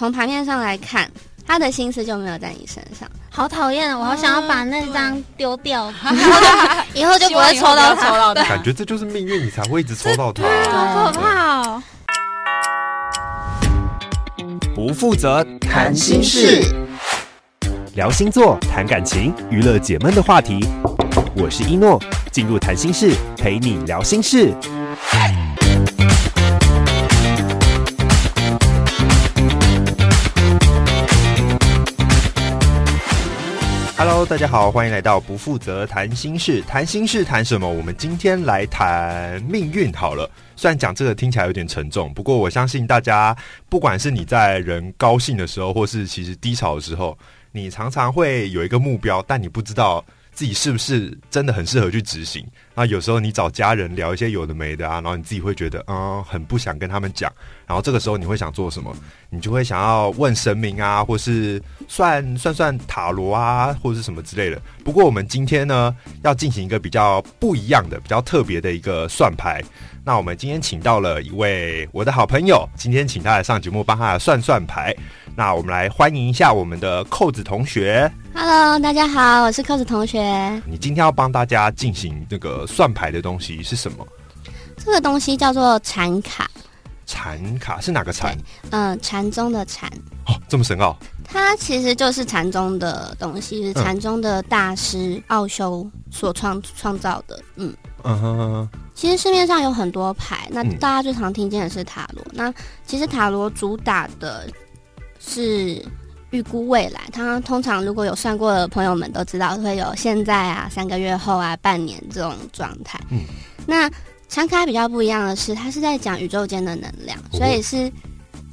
从牌面上来看，他的心思就没有在你身上。好讨厌，我好想要把那张丢掉，以后就不会抽到抽到他。感觉这就是命运，你才会一直抽到他，好可怕哦！不负责谈心事，聊星座、谈感情、娱乐解闷的话题。我是一诺，进入谈心室陪你聊心事。Hello，大家好，欢迎来到不负责谈心事。谈心事谈什么？我们今天来谈命运好了。虽然讲这个听起来有点沉重，不过我相信大家，不管是你在人高兴的时候，或是其实低潮的时候，你常常会有一个目标，但你不知道。自己是不是真的很适合去执行？那有时候你找家人聊一些有的没的啊，然后你自己会觉得，嗯，很不想跟他们讲。然后这个时候你会想做什么？你就会想要问神明啊，或是算算算塔罗啊，或者是什么之类的。不过我们今天呢，要进行一个比较不一样的、比较特别的一个算牌。那我们今天请到了一位我的好朋友，今天请他来上节目，帮他来算算牌。那我们来欢迎一下我们的扣子同学。Hello，大家好，我是扣子同学。你今天要帮大家进行那个算牌的东西是什么？这个东西叫做禅卡。禅卡是哪个禅？嗯，禅宗的禅。哦，这么深奥。它其实就是禅宗的东西，是禅宗的大师奥修所创创造的。嗯嗯哼哼。其实市面上有很多牌，那大家最常听见的是塔罗。嗯、那其实塔罗主打的。是预估未来，他通常如果有算过的朋友们都知道会有现在啊、三个月后啊、半年这种状态。嗯，那禅卡比较不一样的是，它是在讲宇宙间的能量，所以是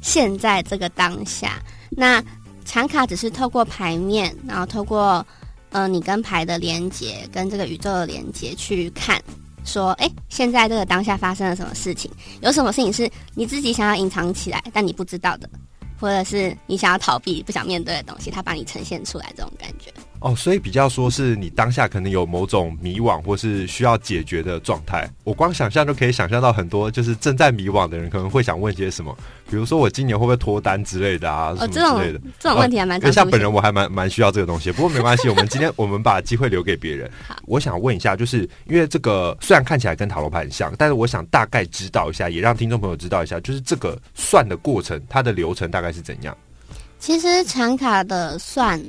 现在这个当下。那禅卡只是透过牌面，然后透过呃你跟牌的连接，跟这个宇宙的连接去看，说哎，现在这个当下发生了什么事情？有什么事情是你自己想要隐藏起来，但你不知道的？或者是你想要逃避、不想面对的东西，它把你呈现出来，这种感觉。哦，所以比较说是你当下可能有某种迷惘，或是需要解决的状态。我光想象就可以想象到很多，就是正在迷惘的人可能会想问些什么，比如说我今年会不会脱单之类的啊，哦、什么之类的。这种问题还蛮……像本人我还蛮蛮需要这个东西，不过没关系，我们今天我们把机会留给别人。好，我想问一下，就是因为这个虽然看起来跟塔罗牌很像，但是我想大概知道一下，也让听众朋友知道一下，就是这个算的过程，它的流程大概是怎样？其实产卡的算。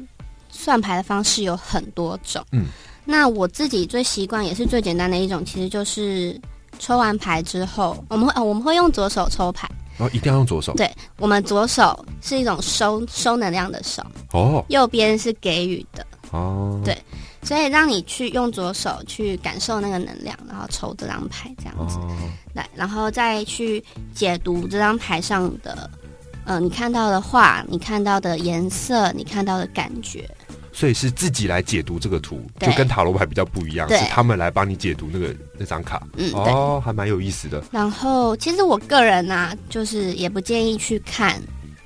算牌的方式有很多种，嗯，那我自己最习惯也是最简单的一种，其实就是抽完牌之后，我们会、哦、我们会用左手抽牌，哦，一定要用左手，对，我们左手是一种收收能量的手，哦，右边是给予的，哦，对，所以让你去用左手去感受那个能量，然后抽这张牌这样子，哦、来，然后再去解读这张牌上的，呃，你看到的画，你看到的颜色，你看到的感觉。所以是自己来解读这个图，就跟塔罗牌比较不一样，是他们来帮你解读那个那张卡。嗯，哦，还蛮有意思的。然后，其实我个人呢、啊，就是也不建议去看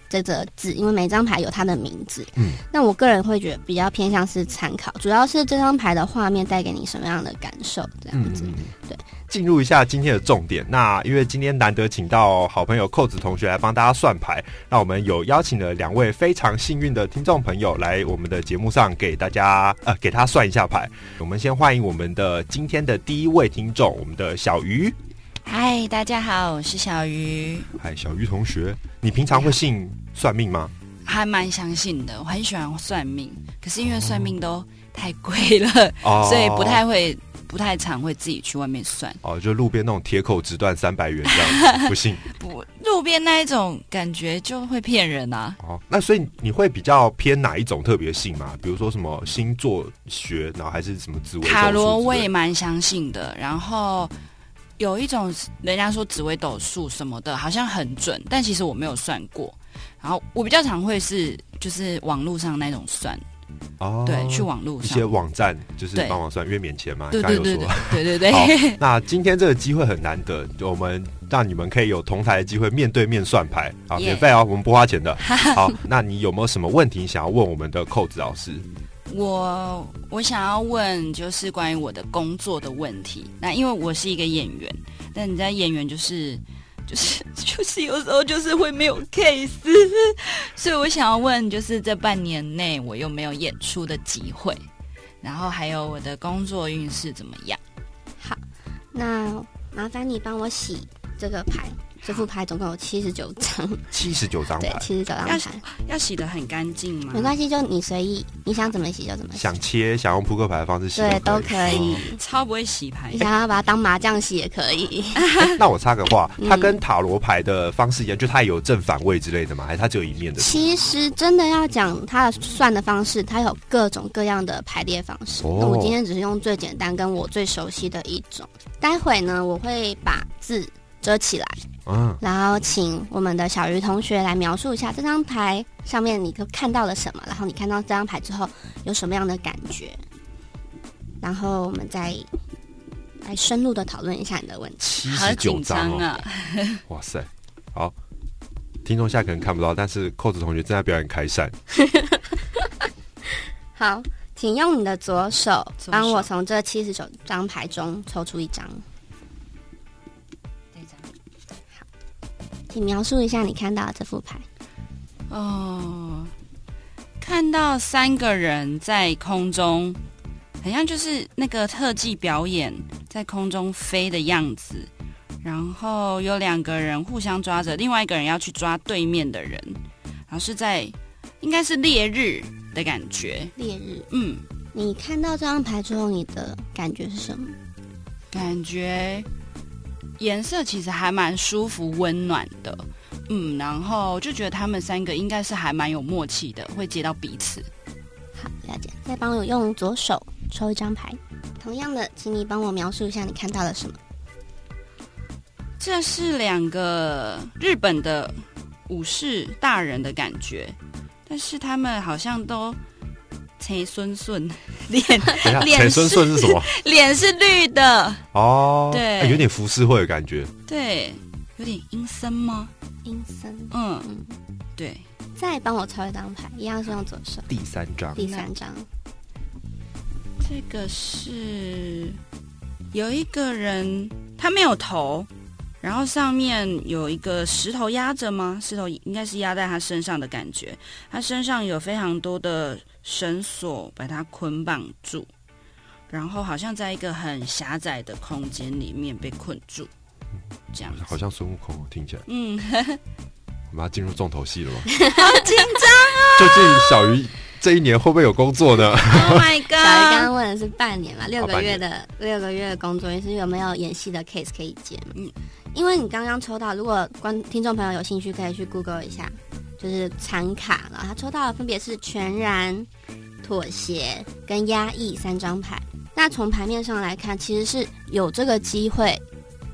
这个字，因为每张牌有它的名字。嗯，那我个人会觉得比较偏向是参考，主要是这张牌的画面带给你什么样的感受，这样子。嗯、对。进入一下今天的重点。那因为今天难得请到好朋友扣子同学来帮大家算牌，那我们有邀请了两位非常幸运的听众朋友来我们的节目上给大家呃给他算一下牌。我们先欢迎我们的今天的第一位听众，我们的小鱼。嗨，大家好，我是小鱼。嗨，小鱼同学，你平常会信算命吗？还蛮相信的，我很喜欢算命，可是因为算命都太贵了，哦、所以不太会。不太常会自己去外面算哦，就路边那种铁口直断三百元这样子，不信？不，路边那一种感觉就会骗人啊。哦，那所以你会比较偏哪一种特别信吗？比如说什么星座学，然后还是什么紫微塔罗，我也蛮相信的。然后有一种人家说紫微斗数什么的，好像很准，但其实我没有算过。然后我比较常会是就是网络上那种算。哦，对，去网络上一些网站就是帮忙算，因为免钱嘛。对对对对对对对。好，那今天这个机会很难得，我们让你们可以有同台的机会，面对面算牌，啊免费哦，我们不花钱的。好，那你有没有什么问题想要问我们的扣子老师？我我想要问就是关于我的工作的问题。那因为我是一个演员，但你在演员就是就是 就是有时候就是会没有 case，所以我想要问，就是这半年内我有没有演出的机会？然后还有我的工作运势怎么样？好，那麻烦你帮我洗这个牌。这副牌总共有七十九张，七十九张牌，对，七十九张牌要，要洗的很干净吗？没关系，就你随意，你想怎么洗就怎么洗。想切，想用扑克牌的方式洗，对，都可以。超不会洗牌，你想要把它当麻将洗也可以。欸、那我插个话，它跟塔罗牌的方式一样，就它有正反位之类的吗？还是它只有一面的？其实真的要讲它的算的方式，它有各种各样的排列方式。哦、那我今天只是用最简单、跟我最熟悉的一种。待会呢，我会把字遮起来。嗯，然后请我们的小鱼同学来描述一下这张牌上面你都看到了什么，然后你看到这张牌之后有什么样的感觉，然后我们再来深入的讨论一下你的问题。七十九张啊！哇塞，好，听众下可能看不到，但是扣子同学正在表演开扇。好，请用你的左手帮我从这七十九张牌中抽出一张。请描述一下你看到的这副牌。哦，看到三个人在空中，好像就是那个特技表演在空中飞的样子。然后有两个人互相抓着，另外一个人要去抓对面的人，然后是在应该是烈日的感觉。烈日，嗯，你看到这张牌之后，你的感觉是什么？感觉。颜色其实还蛮舒服、温暖的，嗯，然后就觉得他们三个应该是还蛮有默契的，会接到彼此。好，了解。再帮我用左手抽一张牌，同样的，请你帮我描述一下你看到了什么。这是两个日本的武士大人的感觉，但是他们好像都。陈孙顺，脸脸陈孙顺是什么？脸是绿的哦，对、欸，有点浮世绘的感觉，对，有点阴森吗？阴森，嗯嗯，对。再帮我抽一张牌，一样是用左手。第三张，第三张，这个是有一个人，他没有头。然后上面有一个石头压着吗？石头应该是压在他身上的感觉。他身上有非常多的绳索把它捆绑住，然后好像在一个很狭窄的空间里面被困住，这样好像孙悟空听起来。嗯，我们要进入重头戏了吗？好紧张啊！究竟小鱼这一年会不会有工作呢？Oh my god！小鱼刚刚问的是半年嘛，六个月的六个月的工作，也是有没有演戏的 case 可以接？嗯。因为你刚刚抽到，如果观听众朋友有兴趣，可以去 Google 一下，就是残卡了。他抽到的分别是全然、妥协跟压抑三张牌。那从牌面上来看，其实是有这个机会，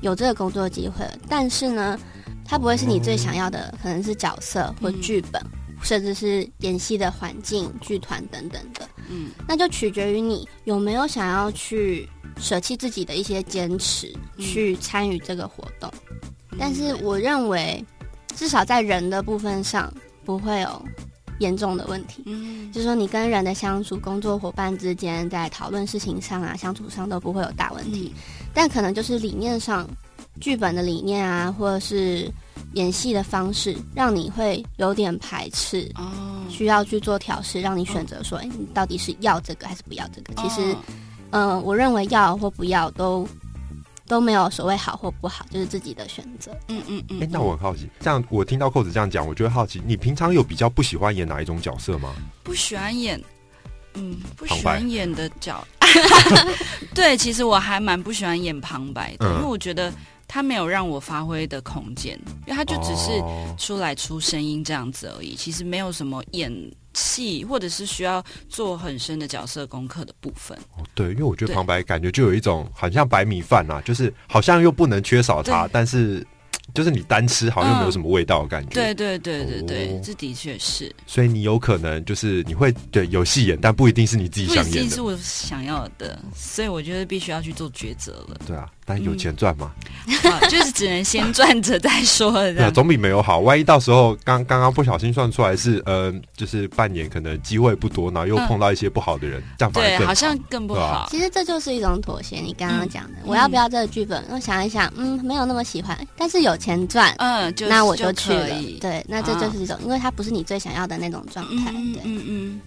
有这个工作机会，但是呢，它不会是你最想要的，可能是角色或剧本，嗯、甚至是演戏的环境、剧团等等的。嗯，那就取决于你有没有想要去。舍弃自己的一些坚持，去参与这个活动，嗯、但是我认为，至少在人的部分上不会有严重的问题。嗯，就是说你跟人的相处、工作伙伴之间在讨论事情上啊、相处上都不会有大问题。嗯、但可能就是理念上、剧本的理念啊，或者是演戏的方式，让你会有点排斥。哦，需要去做调试，让你选择说，哎、哦，你到底是要这个还是不要这个？其实。哦嗯、呃，我认为要或不要都都没有所谓好或不好，就是自己的选择。嗯嗯嗯。哎、欸，那我很好奇，这样我听到扣子这样讲，我就会好奇，你平常有比较不喜欢演哪一种角色吗？不喜欢演，嗯，不喜欢演的角。对，其实我还蛮不喜欢演旁白的，嗯、因为我觉得他没有让我发挥的空间，因为他就只是出来出声音这样子而已，其实没有什么演。戏或者是需要做很深的角色功课的部分。哦，对，因为我觉得旁白感觉就有一种很像白米饭啊，就是好像又不能缺少它，但是 就是你单吃好像又没有什么味道的感觉。对对对对对，哦、这的确是。所以你有可能就是你会对有戏演，但不一定是你自己想演的。不一定是我想要的，所以我觉得必须要去做抉择了。对啊，但有钱赚嘛、嗯，就是只能先赚着再说的。对，总比没有好。万一到时候刚刚刚不小心算出来是，嗯、呃，就是半年可能机会不多，然后又碰到一些不好的人，嗯、这样反而更好，对，好像更不好。啊、其实这就是一种妥协。你刚刚讲的，嗯、我要不要这个剧本？我想一想，嗯，没有那么喜欢，但是有钱赚，嗯，就那我就去了。对，那这就是一种，啊、因为它不是你最想要的那种状态。嗯对嗯嗯，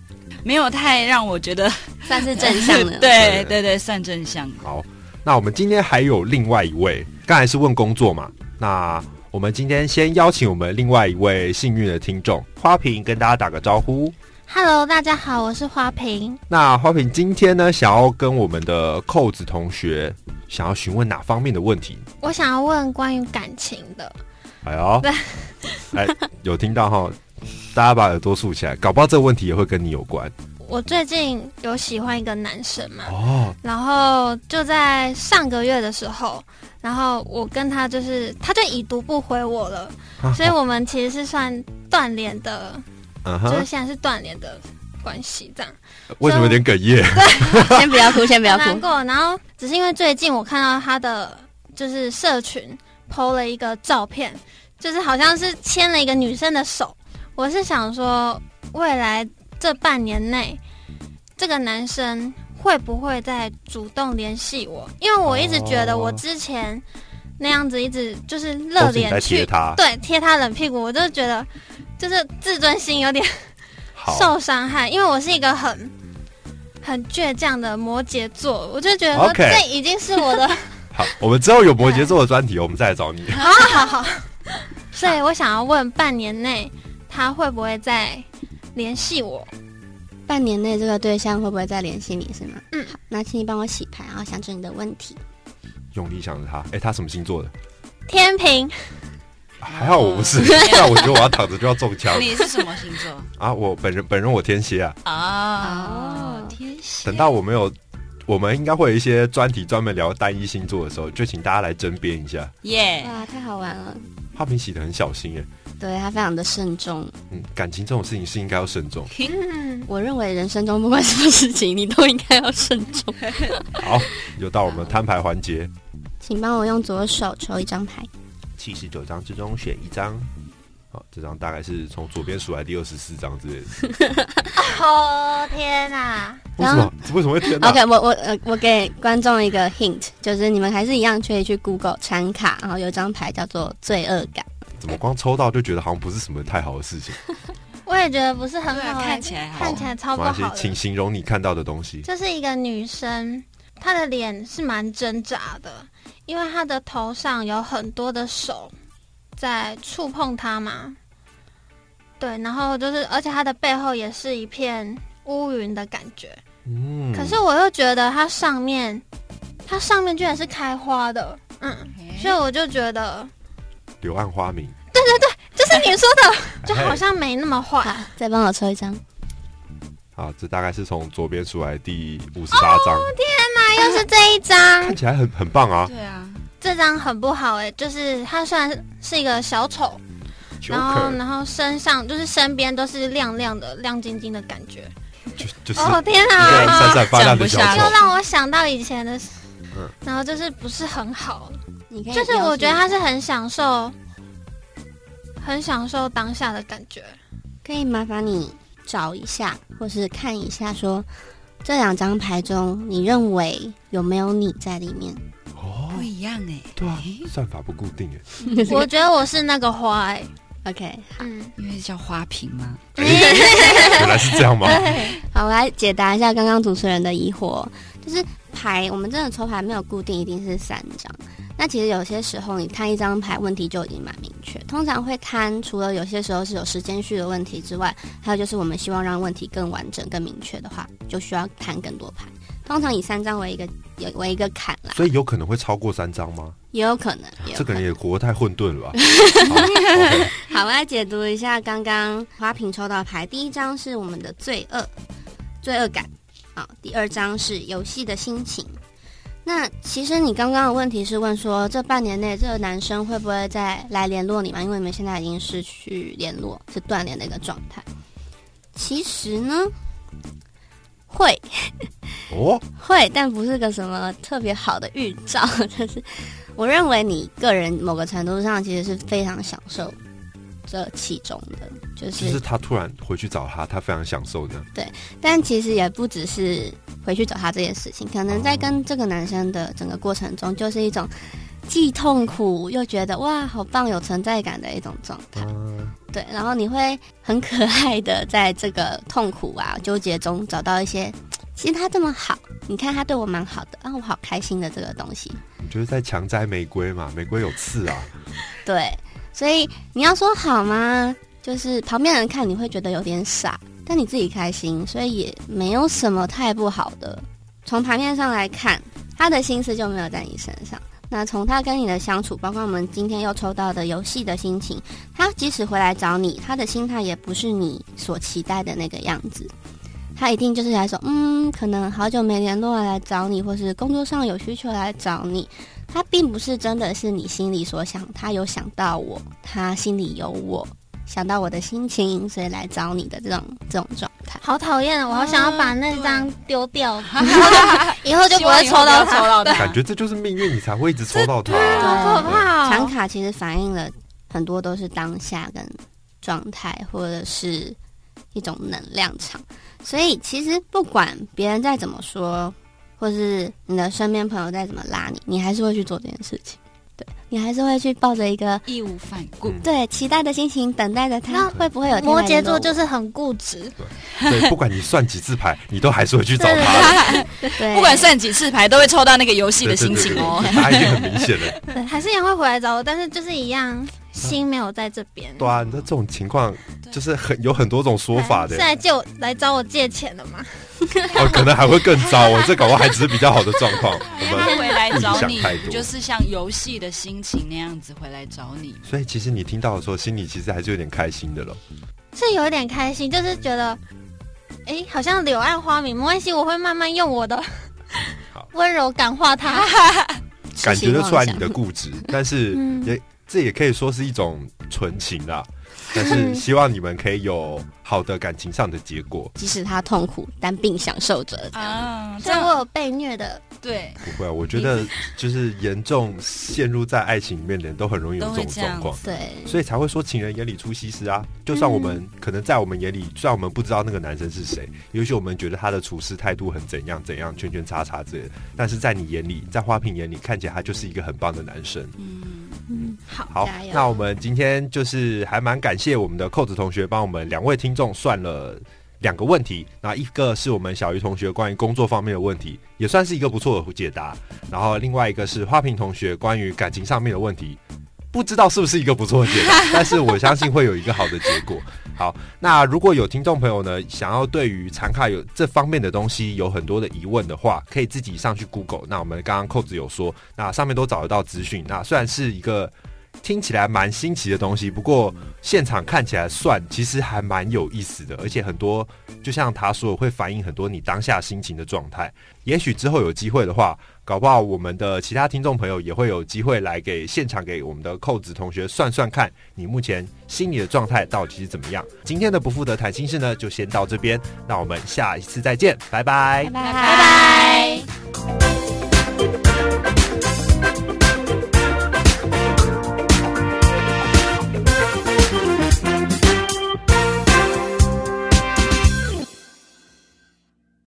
没有太让我觉得算是正向的。对对对，算正向。好。那我们今天还有另外一位，刚才是问工作嘛？那我们今天先邀请我们另外一位幸运的听众花瓶跟大家打个招呼。Hello，大家好，我是花瓶。那花瓶今天呢，想要跟我们的扣子同学想要询问哪方面的问题？我想要问关于感情的。哎呦，对，哎，有听到哈？大家把耳朵竖起来，搞不好这个问题也会跟你有关。我最近有喜欢一个男生嘛，哦，然后就在上个月的时候，然后我跟他就是，他就已读不回我了，啊、所以我们其实是算断联的，嗯、就是现在是断联的关系，这样。为什么有点哽咽？对，先不要哭，先不要哭。难过。然后只是因为最近我看到他的就是社群 PO 了一个照片，就是好像是牵了一个女生的手。我是想说未来。这半年内，这个男生会不会再主动联系我？因为我一直觉得我之前那样子一直就是热脸去贴他，对，贴他冷屁股，我就觉得就是自尊心有点受伤害。因为我是一个很很倔强的摩羯座，我就觉得说这已经是我的。好，我们之后有摩羯座的专题，我们再来找你。好好好。所以我想要问，半年内他会不会再？联系我，半年内这个对象会不会再联系你？是吗？嗯，好，那请你帮我洗牌，然后想着你的问题。用力想着他，哎，他什么星座的？天平。还好我不是，但我觉得我要躺着就要中枪。你是什么星座？啊，我本人本人我天蝎啊。哦，天蝎。等到我们有，我们应该会有一些专题专门聊单一星座的时候，就请大家来争辩一下。耶！哇，太好玩了。花瓶洗的很小心耶。对，他非常的慎重。嗯，感情这种事情是应该要慎重。我认为人生中不管什么事情，你都应该要慎重。好，又到我们摊牌环节，请帮我用左手抽一张牌，七十九张之中选一张。好，这张大概是从左边数来第二十四张之类的。哦天哪！为什么？为什么会天哪？OK，我我呃，我给观众一个 hint，就是你们还是一样可以去 Google 参卡，然后有张牌叫做罪恶感。怎么光抽到就觉得好像不是什么太好的事情？我也觉得不是很好，看起来看起来超不好。请形容你看到的东西。这是一个女生，她的脸是蛮挣扎的，因为她的头上有很多的手在触碰她嘛。对，然后就是，而且她的背后也是一片乌云的感觉。嗯。可是我又觉得它上面，它上面居然是开花的，嗯，所以我就觉得。柳暗花明，是你说的，就好像没那么坏。再帮我抽一张。好，这大概是从左边出来第五十八张。哦天哪，又是这一张，看起来很很棒啊。对啊，这张很不好哎，就是它虽然是一个小丑，然后然后身上就是身边都是亮亮的、亮晶晶的感觉。就就是哦天哪，闪闪发亮的小丑，就让我想到以前的，然后就是不是很好。就是我觉得他是很享受，很享受当下的感觉。可以麻烦你找一下，或是看一下说，说这两张牌中，你认为有没有你在里面？哦，不一样哎，对啊，算法不固定哎。我觉得我是那个花哎。OK，嗯，因为叫花瓶吗？原来是这样吗？好，我来解答一下刚刚主持人的疑惑，就是牌，我们真的抽牌没有固定，一定是三张。那其实有些时候，你看一张牌，问题就已经蛮明确。通常会看，除了有些时候是有时间序的问题之外，还有就是我们希望让问题更完整、更明确的话，就需要看更多牌。通常以三张为一个为一个坎啦。所以有可能会超过三张吗？也有可能。有可能这个人也活得太混沌了吧？好，okay、好，我来解读一下刚刚花瓶抽到牌。第一张是我们的罪恶，罪恶感。好，第二张是游戏的心情。那其实你刚刚的问题是问说，这半年内这个男生会不会再来联络你吗？因为你们现在已经失去联络，是断联的一个状态。其实呢，会，哦，会，但不是个什么特别好的预兆。就是我认为你个人某个程度上其实是非常享受这其中的，就是就是他突然回去找他，他非常享受的。对，但其实也不只是回去找他这件事情，可能在跟这个男生的整个过程中，就是一种既痛苦又觉得哇好棒有存在感的一种状态。嗯对，然后你会很可爱的在这个痛苦啊纠结中找到一些，其实他这么好，你看他对我蛮好的，啊，我好开心的这个东西。你就是在强摘玫瑰嘛？玫瑰有刺啊。对，所以你要说好吗？就是旁边人看你会觉得有点傻，但你自己开心，所以也没有什么太不好的。从牌面上来看，他的心思就没有在你身上。那从他跟你的相处，包括我们今天又抽到的游戏的心情，他即使回来找你，他的心态也不是你所期待的那个样子。他一定就是来说，嗯，可能好久没联络了来找你，或是工作上有需求来找你。他并不是真的是你心里所想，他有想到我，他心里有我。想到我的心情，所以来找你的这种这种状态，好讨厌！我好想要把那张丢掉，以后就不会抽到抽到的。感觉这就是命运，你才会一直抽到它。好可怕！禅卡其实反映了很多都是当下跟状态，或者是一种能量场。所以其实不管别人再怎么说，或是你的身边朋友再怎么拉你，你还是会去做这件事情。你还是会去抱着一个义无反顾，对期待的心情等待着他，会不会有摩羯座就是很固执，对，对，不管你算几次牌，你都还是会去找他，对，不管算几次牌，都会抽到那个游戏的心情哦，他已经很明显了，对，还是一样会回来找我，但是就是一样。心没有在这边。对啊，那这种情况就是很有很多种说法的。是来借我来找我借钱的吗？哦，可能还会更糟哦。这搞不好还只是比较好的状况。我们回来找你，就是像游戏的心情那样子回来找你。所以其实你听到的时候，心里其实还是有点开心的了。是有点开心，就是觉得，哎，好像柳暗花明，没关系，我会慢慢用我的 温柔感化他。感觉得出来你的固执，但是也。这也可以说是一种纯情啦，但是希望你们可以有好的感情上的结果，即使他痛苦，但并享受着啊。所以我有被虐的，对，不会啊。我觉得就是严重陷入在爱情里面的人都很容易有这种状况，对，所以才会说情人眼里出西施啊。就算我们、嗯、可能在我们眼里，虽然我们不知道那个男生是谁，也许我们觉得他的处事态度很怎样怎样，圈圈叉叉之类的，但是在你眼里，在花瓶眼里看起来他就是一个很棒的男生。嗯。嗯，好，好，那我们今天就是还蛮感谢我们的扣子同学帮我们两位听众算了两个问题，那一个是我们小鱼同学关于工作方面的问题，也算是一个不错的解答，然后另外一个是花瓶同学关于感情上面的问题。不知道是不是一个不错的解答，但是我相信会有一个好的结果。好，那如果有听众朋友呢，想要对于残卡有这方面的东西有很多的疑问的话，可以自己上去 Google。那我们刚刚扣子有说，那上面都找得到资讯。那虽然是一个听起来蛮新奇的东西，不过现场看起来算其实还蛮有意思的，而且很多就像他说，会反映很多你当下心情的状态。也许之后有机会的话。搞不好我们的其他听众朋友也会有机会来给现场给我们的扣子同学算算看，你目前心里的状态到底是怎么样。今天的不负责谈心事呢，就先到这边，那我们下一次再见，拜拜，拜拜。拜拜。